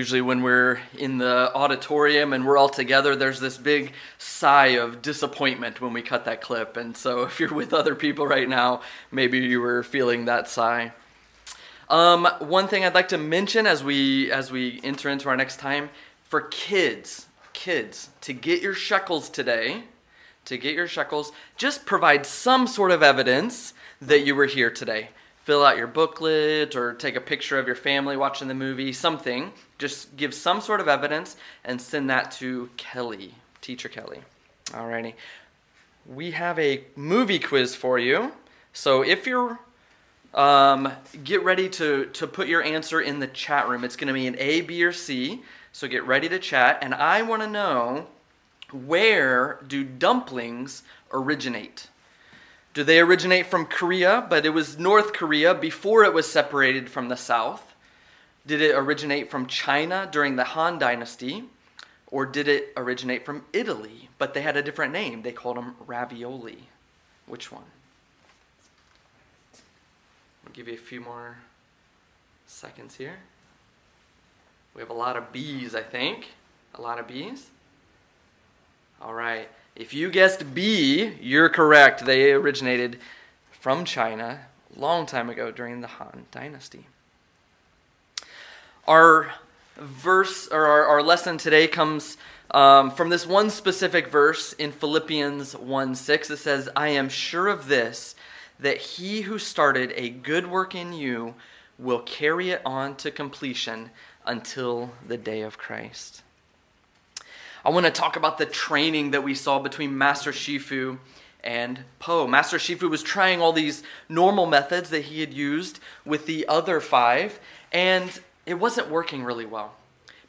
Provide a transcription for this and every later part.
Usually, when we're in the auditorium and we're all together, there's this big sigh of disappointment when we cut that clip. And so, if you're with other people right now, maybe you were feeling that sigh. Um, one thing I'd like to mention as we as we enter into our next time for kids, kids, to get your shekels today, to get your shekels, just provide some sort of evidence that you were here today fill out your booklet or take a picture of your family watching the movie, something. Just give some sort of evidence and send that to Kelly, teacher Kelly. Alrighty. We have a movie quiz for you. So if you're um, get ready to, to put your answer in the chat room. It's going to be an A, B, or C. So get ready to chat. And I want to know where do dumplings originate? Do they originate from Korea, but it was North Korea before it was separated from the South? Did it originate from China during the Han Dynasty? Or did it originate from Italy, but they had a different name? They called them ravioli. Which one? I'll give you a few more seconds here. We have a lot of B's, I think. A lot of B's. All right. If you guessed B, you're correct. They originated from China a long time ago during the Han Dynasty. Our verse or our, our lesson today comes um, from this one specific verse in Philippians 1 6. It says, I am sure of this, that he who started a good work in you will carry it on to completion until the day of Christ. I want to talk about the training that we saw between Master Shifu and Po. Master Shifu was trying all these normal methods that he had used with the other five, and it wasn't working really well.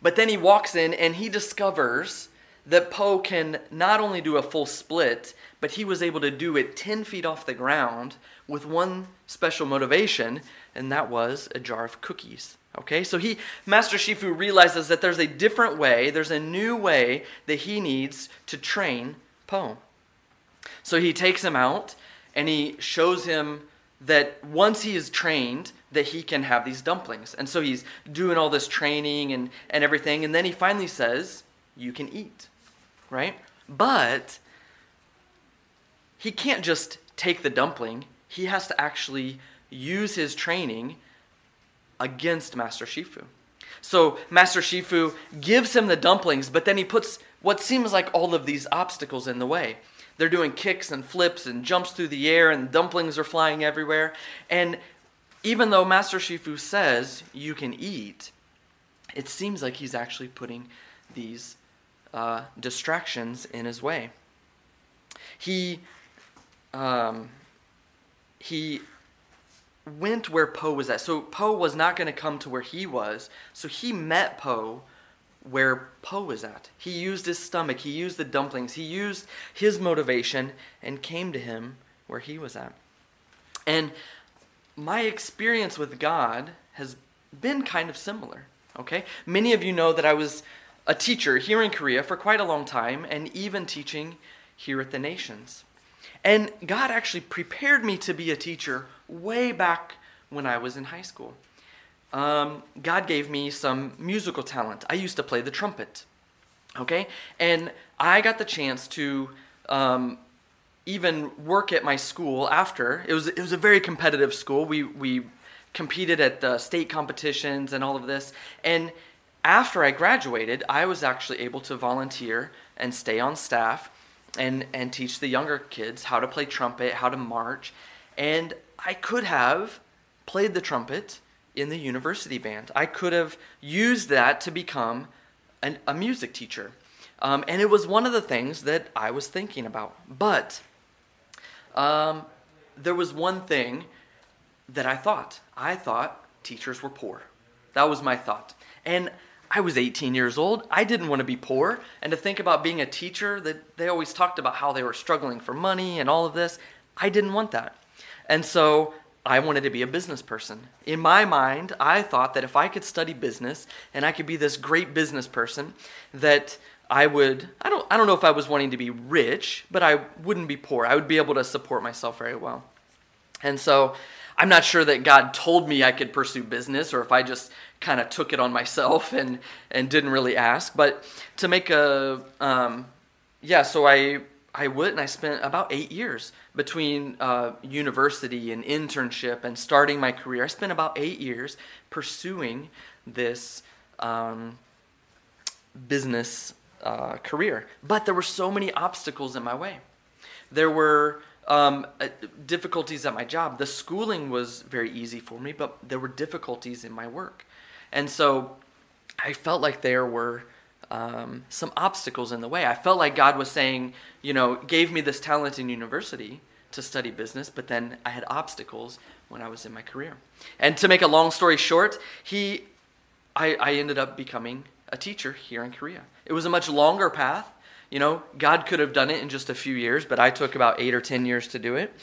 But then he walks in and he discovers that Po can not only do a full split, but he was able to do it 10 feet off the ground with one special motivation, and that was a jar of cookies. Okay, so he, Master Shifu realizes that there's a different way, there's a new way that he needs to train Po. So he takes him out and he shows him that once he is trained, that he can have these dumplings. And so he's doing all this training and, and everything, and then he finally says, You can eat, right? But he can't just take the dumpling, he has to actually use his training against Master Shifu. So Master Shifu gives him the dumplings, but then he puts what seems like all of these obstacles in the way. They're doing kicks and flips and jumps through the air, and dumplings are flying everywhere. And even though Master Shifu says you can eat, it seems like he's actually putting these uh, distractions in his way. He um, he went where Po was at. So Po was not going to come to where he was. So he met Po where Po was at. He used his stomach, he used the dumplings, he used his motivation and came to him where he was at. And my experience with God has been kind of similar. Okay? Many of you know that I was a teacher here in Korea for quite a long time and even teaching here at the nations. And God actually prepared me to be a teacher way back when I was in high school. Um, God gave me some musical talent. I used to play the trumpet. Okay? And I got the chance to um, even work at my school after. It was, it was a very competitive school. We, we competed at the state competitions and all of this. And after I graduated, I was actually able to volunteer and stay on staff and, and teach the younger kids how to play trumpet, how to march. And I could have played the trumpet in the university band. I could have used that to become an, a music teacher. Um, and it was one of the things that I was thinking about. But um, there was one thing that I thought. I thought teachers were poor. That was my thought. And I was 18 years old. I didn't want to be poor. And to think about being a teacher, that they always talked about how they were struggling for money and all of this, I didn't want that. And so I wanted to be a business person. In my mind, I thought that if I could study business and I could be this great business person, that I would I don't I don't know if I was wanting to be rich, but I wouldn't be poor. I would be able to support myself very well. And so I'm not sure that God told me I could pursue business or if I just kind of took it on myself and and didn't really ask. But to make a um, yeah, so I I went and I spent about eight years between uh, university and internship and starting my career. I spent about eight years pursuing this um, business uh, career, but there were so many obstacles in my way. There were um, uh, difficulties at my job. The schooling was very easy for me, but there were difficulties in my work. And so I felt like there were um, some obstacles in the way. I felt like God was saying, you know, gave me this talent in university to study business, but then I had obstacles when I was in my career. And to make a long story short, he, I, I ended up becoming a teacher here in Korea. It was a much longer path. You know, God could have done it in just a few years, but I took about eight or ten years to do it.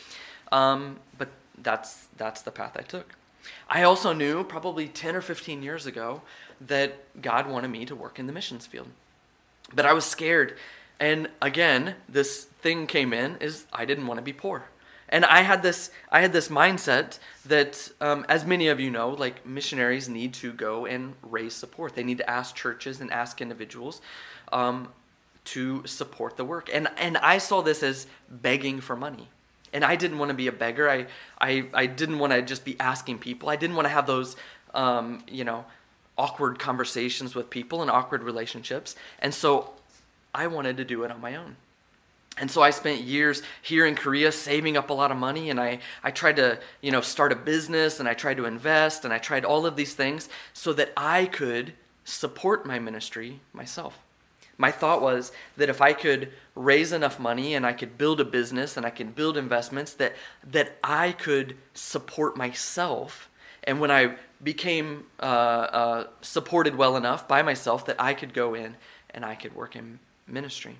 Um, but that's that's the path I took. I also knew probably 10 or 15 years ago that God wanted me to work in the missions field. But I was scared. And again, this thing came in is I didn't want to be poor. And I had this I had this mindset that um, as many of you know, like missionaries need to go and raise support. They need to ask churches and ask individuals um, to support the work. And and I saw this as begging for money and I didn't want to be a beggar. I, I, I didn't want to just be asking people. I didn't want to have those, um, you know, awkward conversations with people and awkward relationships. And so I wanted to do it on my own. And so I spent years here in Korea saving up a lot of money and I, I tried to, you know, start a business and I tried to invest and I tried all of these things so that I could support my ministry myself. My thought was that if I could raise enough money and I could build a business and I could build investments that that I could support myself and when I became uh, uh, supported well enough by myself that I could go in and I could work in ministry.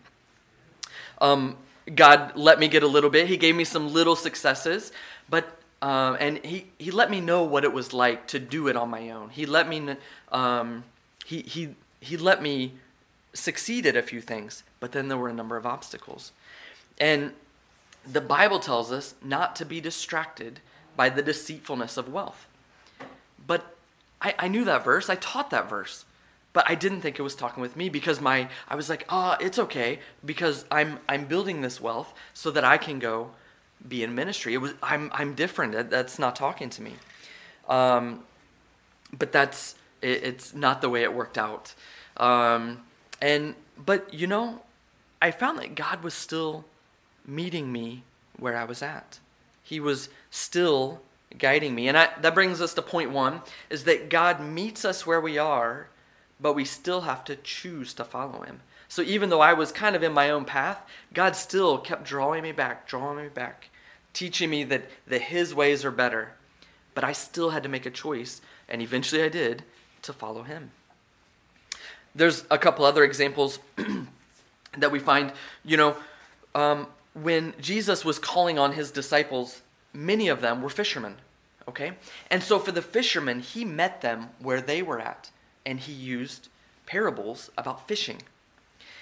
Um, God let me get a little bit. He gave me some little successes, but uh, and he he let me know what it was like to do it on my own. He let me um, he he he let me succeed at a few things, but then there were a number of obstacles. And the Bible tells us not to be distracted by the deceitfulness of wealth. But I, I knew that verse, I taught that verse. But I didn't think it was talking with me because my I was like, oh, it's okay because I'm I'm building this wealth so that I can go be in ministry. It was I'm I'm different. That's not talking to me. Um, but that's it, it's not the way it worked out. Um, and but you know, I found that God was still meeting me where I was at. He was still guiding me. And I, that brings us to point one is that God meets us where we are, but we still have to choose to follow him. So even though I was kind of in my own path, God still kept drawing me back, drawing me back, teaching me that, that his ways are better. But I still had to make a choice, and eventually I did, to follow him. There's a couple other examples that we find, you know, um, when Jesus was calling on his disciples, many of them were fishermen, okay? And so for the fishermen, he met them where they were at, and he used parables about fishing.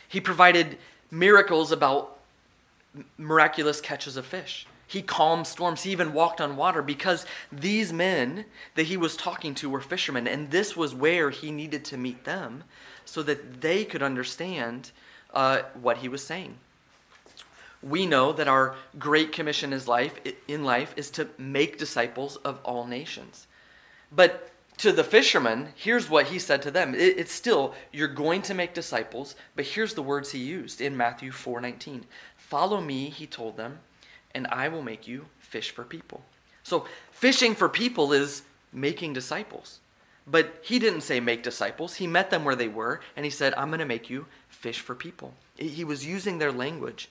He provided miracles about miraculous catches of fish. He calmed storms. He even walked on water because these men that he was talking to were fishermen, and this was where he needed to meet them so that they could understand uh, what he was saying. We know that our great commission is life, in life is to make disciples of all nations. But to the fishermen, here's what he said to them. It, it's still, you're going to make disciples, but here's the words he used in Matthew 4:19. Follow me, he told them, and I will make you fish for people. So fishing for people is making disciples. But he didn't say make disciples. He met them where they were, and he said, I'm going to make you fish for people. He was using their language.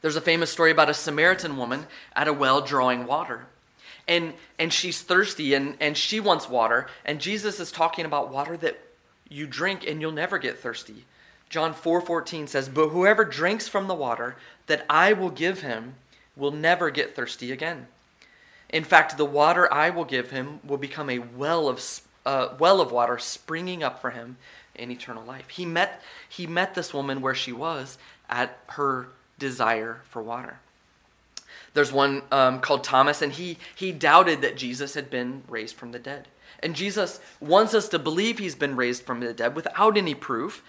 There's a famous story about a Samaritan woman at a well drawing water. And, and she's thirsty and, and she wants water. And Jesus is talking about water that you drink and you'll never get thirsty. John 4:14 says, "But whoever drinks from the water that I will give him will never get thirsty again. In fact, the water I will give him will become a well of, uh, well of water springing up for him in eternal life. He met, he met this woman where she was at her desire for water. There's one um, called Thomas, and he, he doubted that Jesus had been raised from the dead. And Jesus wants us to believe he's been raised from the dead without any proof.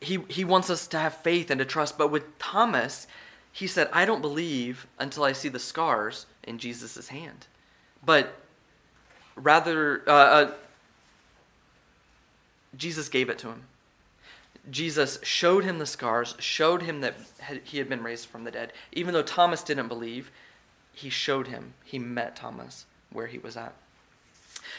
He, he wants us to have faith and to trust. But with Thomas, he said, I don't believe until I see the scars in Jesus' hand. But rather, uh, uh, Jesus gave it to him. Jesus showed him the scars, showed him that he had been raised from the dead. Even though Thomas didn't believe, he showed him. He met Thomas where he was at.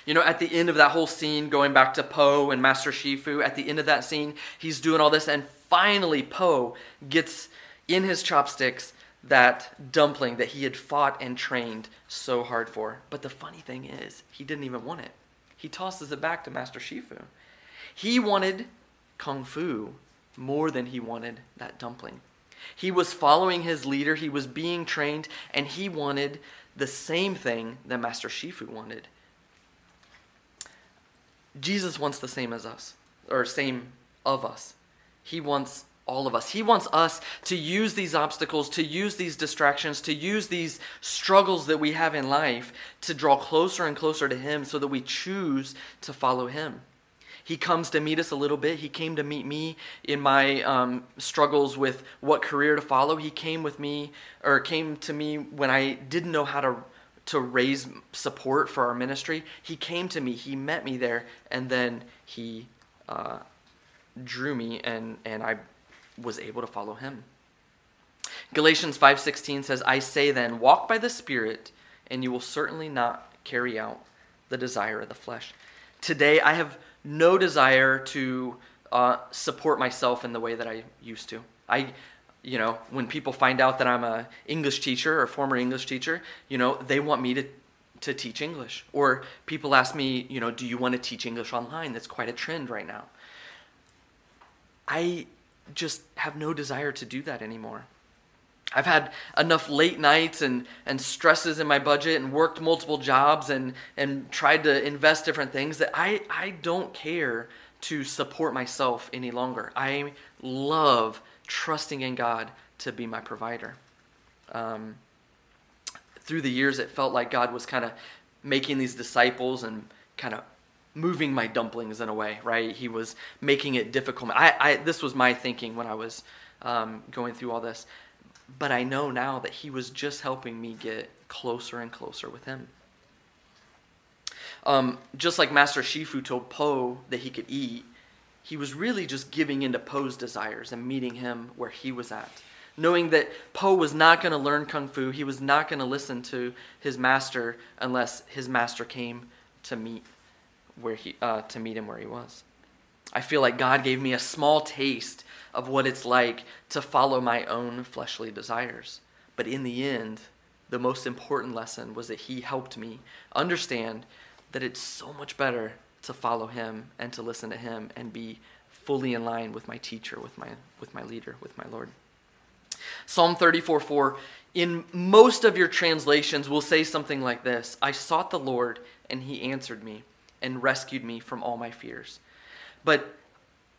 You know, at the end of that whole scene, going back to Po and Master Shifu, at the end of that scene, he's doing all this, and finally Po gets in his chopsticks that dumpling that he had fought and trained so hard for. But the funny thing is, he didn't even want it. He tosses it back to Master Shifu. He wanted kung fu more than he wanted that dumpling. He was following his leader, he was being trained, and he wanted the same thing that Master Shifu wanted. Jesus wants the same as us, or same of us. He wants all of us. He wants us to use these obstacles, to use these distractions, to use these struggles that we have in life to draw closer and closer to Him so that we choose to follow Him. He comes to meet us a little bit. He came to meet me in my um, struggles with what career to follow. He came with me, or came to me when I didn't know how to to raise support for our ministry. He came to me. He met me there, and then he uh, drew me, and and I was able to follow him. Galatians 5:16 says, "I say then, walk by the Spirit, and you will certainly not carry out the desire of the flesh." Today, I have no desire to uh, support myself in the way that I used to. I, you know, when people find out that I'm a English teacher or former English teacher, you know, they want me to to teach English. Or people ask me, you know, do you want to teach English online? That's quite a trend right now. I just have no desire to do that anymore. I've had enough late nights and, and stresses in my budget and worked multiple jobs and, and tried to invest different things that I, I don't care to support myself any longer. I love trusting in God to be my provider. Um, through the years, it felt like God was kind of making these disciples and kind of moving my dumplings in a way, right? He was making it difficult. I, I this was my thinking when I was um, going through all this. But I know now that He was just helping me get closer and closer with Him. Um, just like Master Shifu told Po that he could eat, he was really just giving into Po's desires and meeting him where he was at. Knowing that Po was not going to learn Kung Fu, he was not going to listen to his master unless his master came to meet where he uh, to meet him where he was. I feel like God gave me a small taste of what it's like to follow my own fleshly desires. But in the end, the most important lesson was that He helped me understand that it's so much better to follow Him and to listen to Him and be fully in line with my teacher, with my, with my leader, with my Lord. Psalm 34 4, in most of your translations, will say something like this I sought the Lord, and He answered me and rescued me from all my fears. But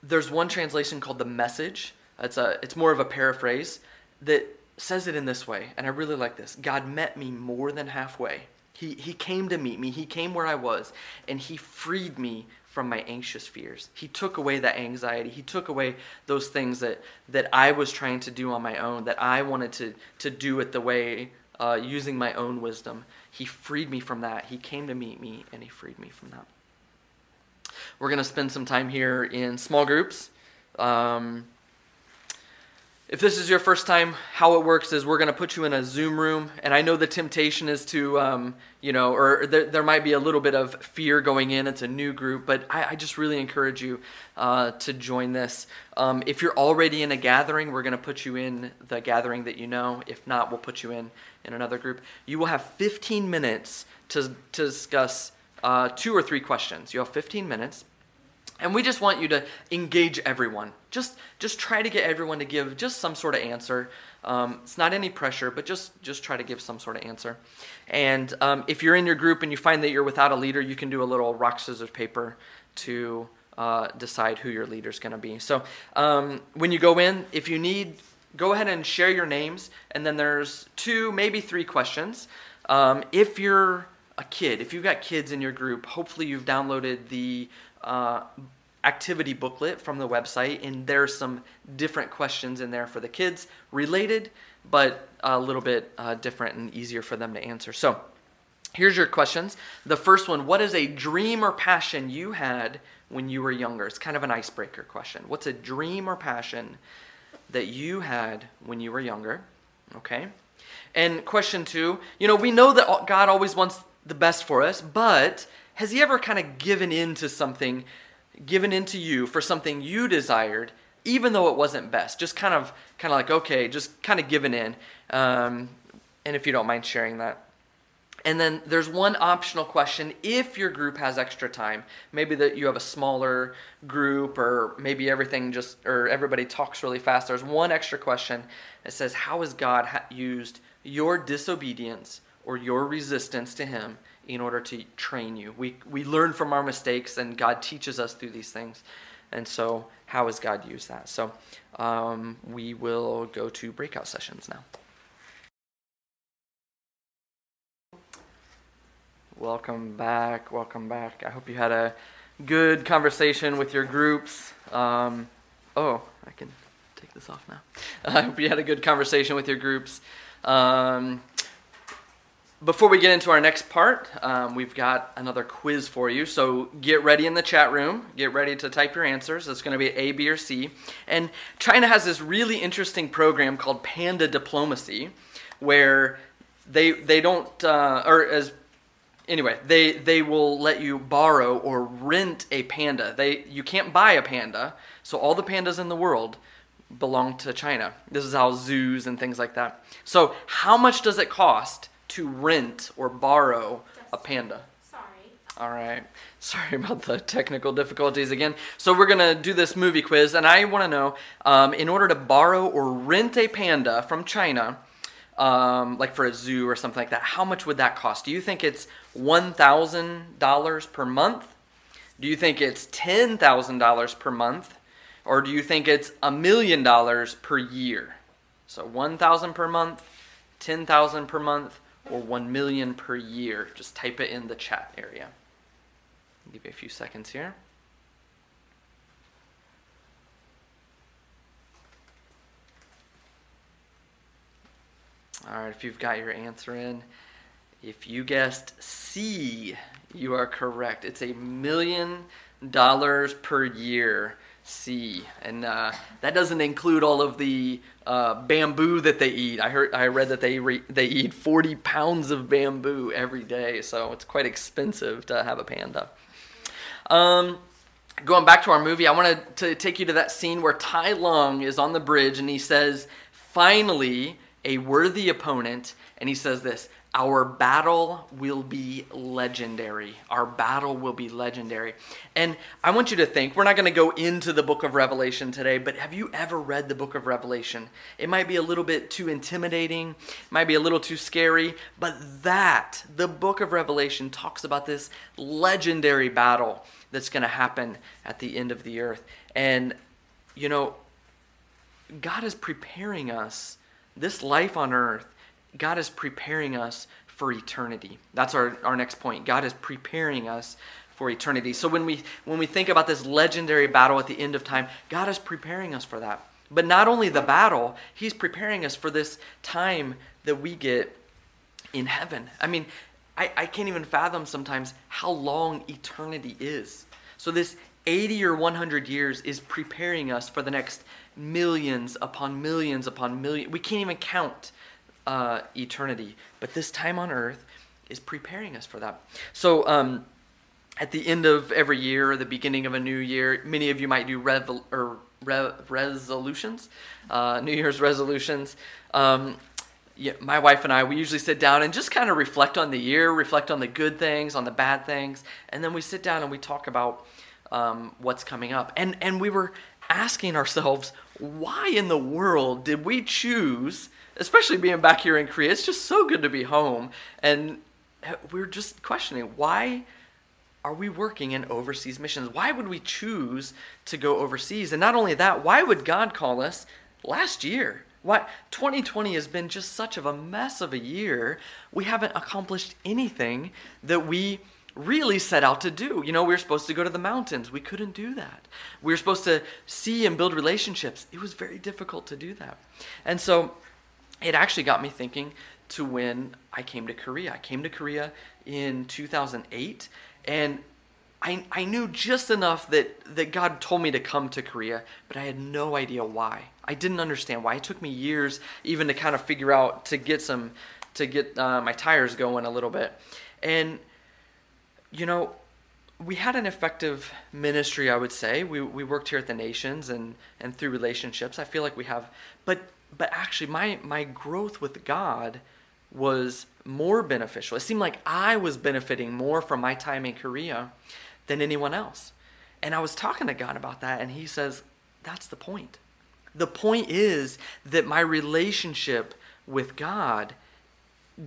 there's one translation called the Message. It's a it's more of a paraphrase that says it in this way, and I really like this. God met me more than halfway. He he came to meet me. He came where I was, and he freed me from my anxious fears. He took away that anxiety. He took away those things that that I was trying to do on my own, that I wanted to to do it the way uh, using my own wisdom. He freed me from that. He came to meet me, and he freed me from that. We're going to spend some time here in small groups. Um, if this is your first time, how it works is we're going to put you in a Zoom room, and I know the temptation is to, um, you know, or there, there, might be a little bit of fear going in. It's a new group, but I, I just really encourage you uh, to join this. Um, if you're already in a gathering, we're going to put you in the gathering that you know. If not, we'll put you in in another group. You will have 15 minutes to, to discuss uh, two or three questions. You have 15 minutes. And we just want you to engage everyone. Just, just try to get everyone to give just some sort of answer. Um, it's not any pressure, but just, just try to give some sort of answer. And um, if you're in your group and you find that you're without a leader, you can do a little rock, scissors, paper to uh, decide who your leader is going to be. So um, when you go in, if you need, go ahead and share your names. And then there's two, maybe three questions. Um, if you're a kid, if you've got kids in your group, hopefully you've downloaded the uh, activity booklet from the website, and there's some different questions in there for the kids, related, but a little bit uh, different and easier for them to answer. So, here's your questions. The first one What is a dream or passion you had when you were younger? It's kind of an icebreaker question. What's a dream or passion that you had when you were younger? Okay. And question two, you know, we know that God always wants the best for us, but has He ever kind of given in to something, given in to you for something you desired, even though it wasn't best? Just kind of, kind of like, okay, just kind of given in. Um, and if you don't mind sharing that. And then there's one optional question if your group has extra time. Maybe that you have a smaller group or maybe everything just or everybody talks really fast. There's one extra question that says how has God used your disobedience or your resistance to him in order to train you. We we learn from our mistakes and God teaches us through these things. And so how has God used that? So um, we will go to breakout sessions now. Welcome back. Welcome back. I hope you had a good conversation with your groups. Um, oh, I can take this off now. I hope you had a good conversation with your groups. Um, before we get into our next part, um, we've got another quiz for you. So get ready in the chat room. Get ready to type your answers. It's going to be A, B, or C. And China has this really interesting program called Panda Diplomacy, where they they don't uh, or as anyway, they they will let you borrow or rent a panda. They you can't buy a panda, so all the pandas in the world belong to China. This is how zoos and things like that. So, how much does it cost to rent or borrow a panda? Sorry. All right. Sorry about the technical difficulties again. So, we're going to do this movie quiz, and I want to know um, in order to borrow or rent a panda from China, um, like for a zoo or something like that, how much would that cost? Do you think it's $1,000 per month? Do you think it's $10,000 per month? Or do you think it's a million dollars per year? So 1,000 per month, 10,000 per month, or 1 million per year? Just type it in the chat area. I'll give you a few seconds here. All right, if you've got your answer in, if you guessed C, you are correct. It's a million dollars per year. C, and uh, that doesn't include all of the uh, bamboo that they eat. I heard, I read that they re- they eat 40 pounds of bamboo every day, so it's quite expensive to have a panda. Um, going back to our movie, I wanted to take you to that scene where Tai Lung is on the bridge and he says, "Finally, a worthy opponent," and he says this: our battle will be legendary. Our battle will be legendary. And I want you to think, we're not going to go into the book of Revelation today, but have you ever read the book of Revelation? It might be a little bit too intimidating, might be a little too scary, but that, the book of Revelation, talks about this legendary battle that's going to happen at the end of the earth. And, you know, God is preparing us, this life on earth God is preparing us for eternity. That's our, our next point. God is preparing us for eternity. So when we when we think about this legendary battle at the end of time, God is preparing us for that. But not only the battle, he's preparing us for this time that we get in heaven. I mean, I, I can't even fathom sometimes how long eternity is. So this 80 or 100 years is preparing us for the next millions upon millions upon millions. We can't even count uh, eternity. But this time on earth is preparing us for that. So, um, at the end of every year or the beginning of a new year, many of you might do revel- or re- resolutions, uh, New Year's resolutions. Um, yeah, my wife and I, we usually sit down and just kind of reflect on the year, reflect on the good things, on the bad things, and then we sit down and we talk about um, what's coming up. And and we were asking ourselves, why in the world did we choose especially being back here in Korea, it's just so good to be home. And we're just questioning why are we working in overseas missions? Why would we choose to go overseas? And not only that, why would God call us last year? Why 2020 has been just such of a mess of a year. We haven't accomplished anything that we really set out to do. You know, we were supposed to go to the mountains. We couldn't do that. We were supposed to see and build relationships. It was very difficult to do that. And so it actually got me thinking to when I came to Korea. I came to Korea in 2008 and I, I knew just enough that, that God told me to come to Korea, but I had no idea why. I didn't understand why. It took me years even to kind of figure out to get some to get uh, my tires going a little bit. And you know, we had an effective ministry, I would say. We, we worked here at the Nations and, and through relationships. I feel like we have, but but actually, my my growth with God was more beneficial. It seemed like I was benefiting more from my time in Korea than anyone else. And I was talking to God about that, and He says, That's the point. The point is that my relationship with God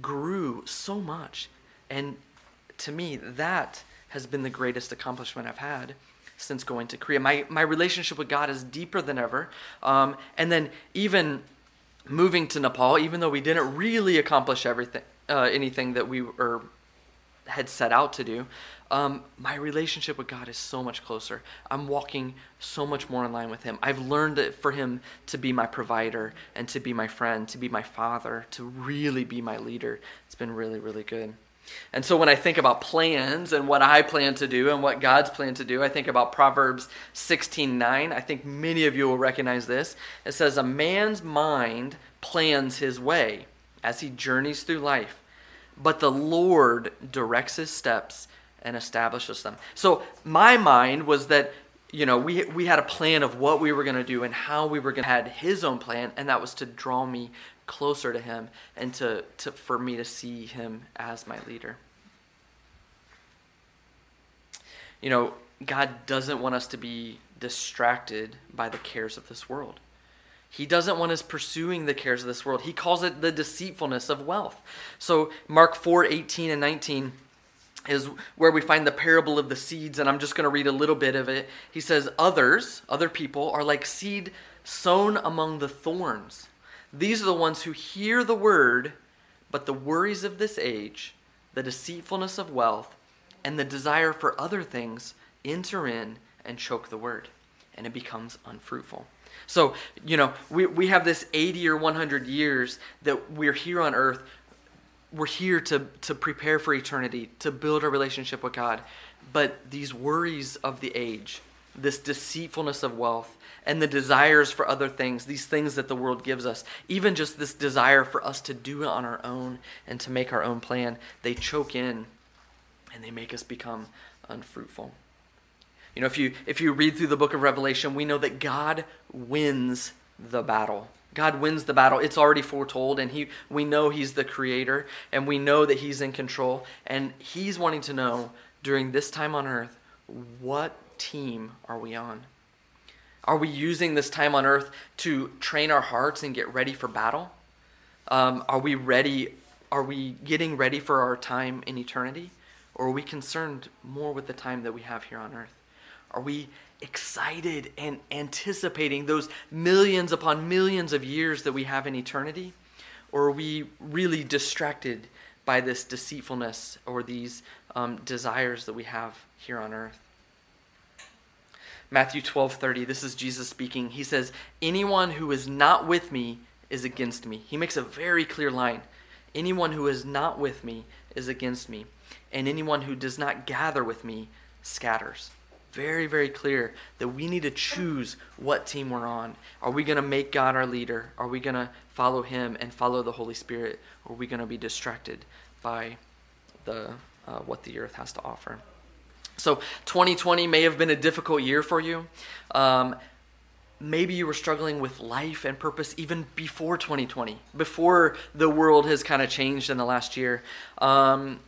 grew so much. And to me, that has been the greatest accomplishment I've had since going to Korea. My, my relationship with God is deeper than ever. Um, and then even moving to Nepal, even though we didn't really accomplish everything, uh, anything that we were, had set out to do, um, my relationship with God is so much closer. I'm walking so much more in line with Him. I've learned for Him to be my provider and to be my friend, to be my father, to really be my leader. It's been really, really good. And so when I think about plans and what I plan to do and what God's plan to do, I think about Proverbs 16:9. I think many of you will recognize this. It says a man's mind plans his way as he journeys through life, but the Lord directs his steps and establishes them. So my mind was that you know, we we had a plan of what we were going to do and how we were going to had his own plan and that was to draw me closer to him and to, to for me to see him as my leader. You know, God doesn't want us to be distracted by the cares of this world. He doesn't want us pursuing the cares of this world. He calls it the deceitfulness of wealth. So Mark 4, 18 and 19 is where we find the parable of the seeds, and I'm just going to read a little bit of it. He says, Others, other people, are like seed sown among the thorns. These are the ones who hear the word, but the worries of this age, the deceitfulness of wealth, and the desire for other things enter in and choke the word, and it becomes unfruitful. So, you know, we, we have this 80 or 100 years that we're here on earth. We're here to, to prepare for eternity, to build a relationship with God. But these worries of the age, this deceitfulness of wealth, and the desires for other things, these things that the world gives us, even just this desire for us to do it on our own and to make our own plan, they choke in and they make us become unfruitful. You know, if you if you read through the book of Revelation, we know that God wins the battle. God wins the battle. It's already foretold and he we know he's the creator and we know that he's in control and he's wanting to know during this time on earth what team are we on? Are we using this time on earth to train our hearts and get ready for battle? Um, are we ready? Are we getting ready for our time in eternity? Or are we concerned more with the time that we have here on earth? Are we excited and anticipating those millions upon millions of years that we have in eternity? Or are we really distracted by this deceitfulness or these um, desires that we have here on earth? Matthew 12 30, this is Jesus speaking. He says, Anyone who is not with me is against me. He makes a very clear line. Anyone who is not with me is against me, and anyone who does not gather with me scatters. Very, very clear that we need to choose what team we're on. Are we going to make God our leader? Are we going to follow Him and follow the Holy Spirit? Or are we going to be distracted by the, uh, what the earth has to offer? So 2020 may have been a difficult year for you. Um, maybe you were struggling with life and purpose even before 2020, before the world has kind of changed in the last year. Um,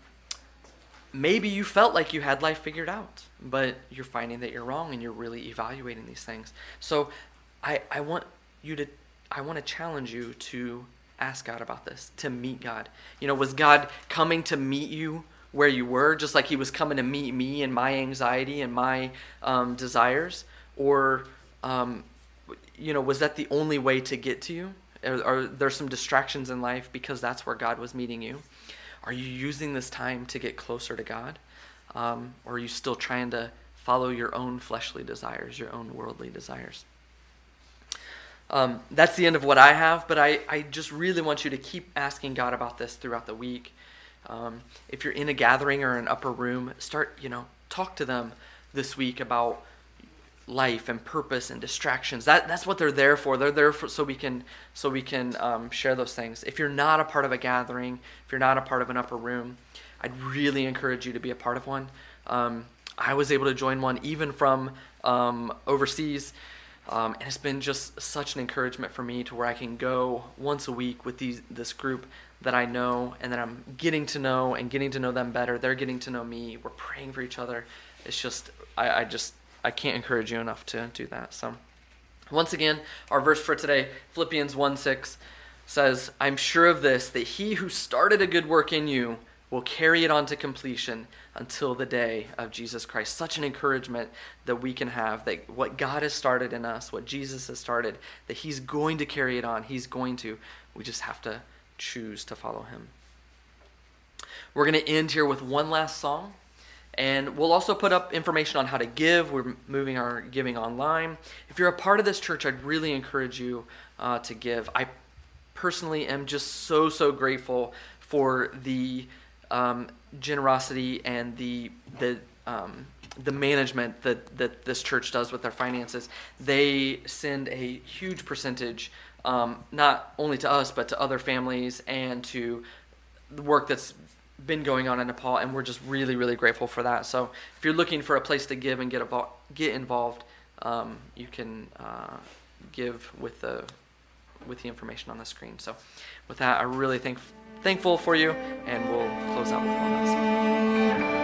maybe you felt like you had life figured out, but you're finding that you're wrong and you're really evaluating these things. So I, I want you to, I want to challenge you to ask God about this, to meet God. You know, was God coming to meet you where you were, just like he was coming to meet me and my anxiety and my um, desires? Or, um, you know, was that the only way to get to you? Are, are there some distractions in life because that's where God was meeting you? Are you using this time to get closer to God? Um, or are you still trying to follow your own fleshly desires, your own worldly desires? Um, that's the end of what I have, but I, I just really want you to keep asking God about this throughout the week. Um, if you're in a gathering or an upper room, start, you know, talk to them this week about life and purpose and distractions. That that's what they're there for. They're there for, so we can so we can um, share those things. If you're not a part of a gathering, if you're not a part of an upper room, I'd really encourage you to be a part of one. Um, I was able to join one even from um, overseas. Um, and it's been just such an encouragement for me to where I can go once a week with these this group that I know and that I'm getting to know and getting to know them better. They're getting to know me. We're praying for each other. It's just I, I just I can't encourage you enough to do that. So, once again, our verse for today, Philippians 1 6, says, I'm sure of this, that he who started a good work in you will carry it on to completion until the day of Jesus Christ. Such an encouragement that we can have that what God has started in us, what Jesus has started, that he's going to carry it on. He's going to. We just have to choose to follow him. We're going to end here with one last song. And we'll also put up information on how to give. We're moving our giving online. If you're a part of this church, I'd really encourage you uh, to give. I personally am just so, so grateful for the um, generosity and the, the, um, the management that, that this church does with their finances. They send a huge percentage, um, not only to us, but to other families and to the work that's been going on in Nepal, and we're just really, really grateful for that. So if you're looking for a place to give and get get involved, um, you can uh, give with the with the information on the screen. So with that, I really think thankful for you, and we'll close out with one last.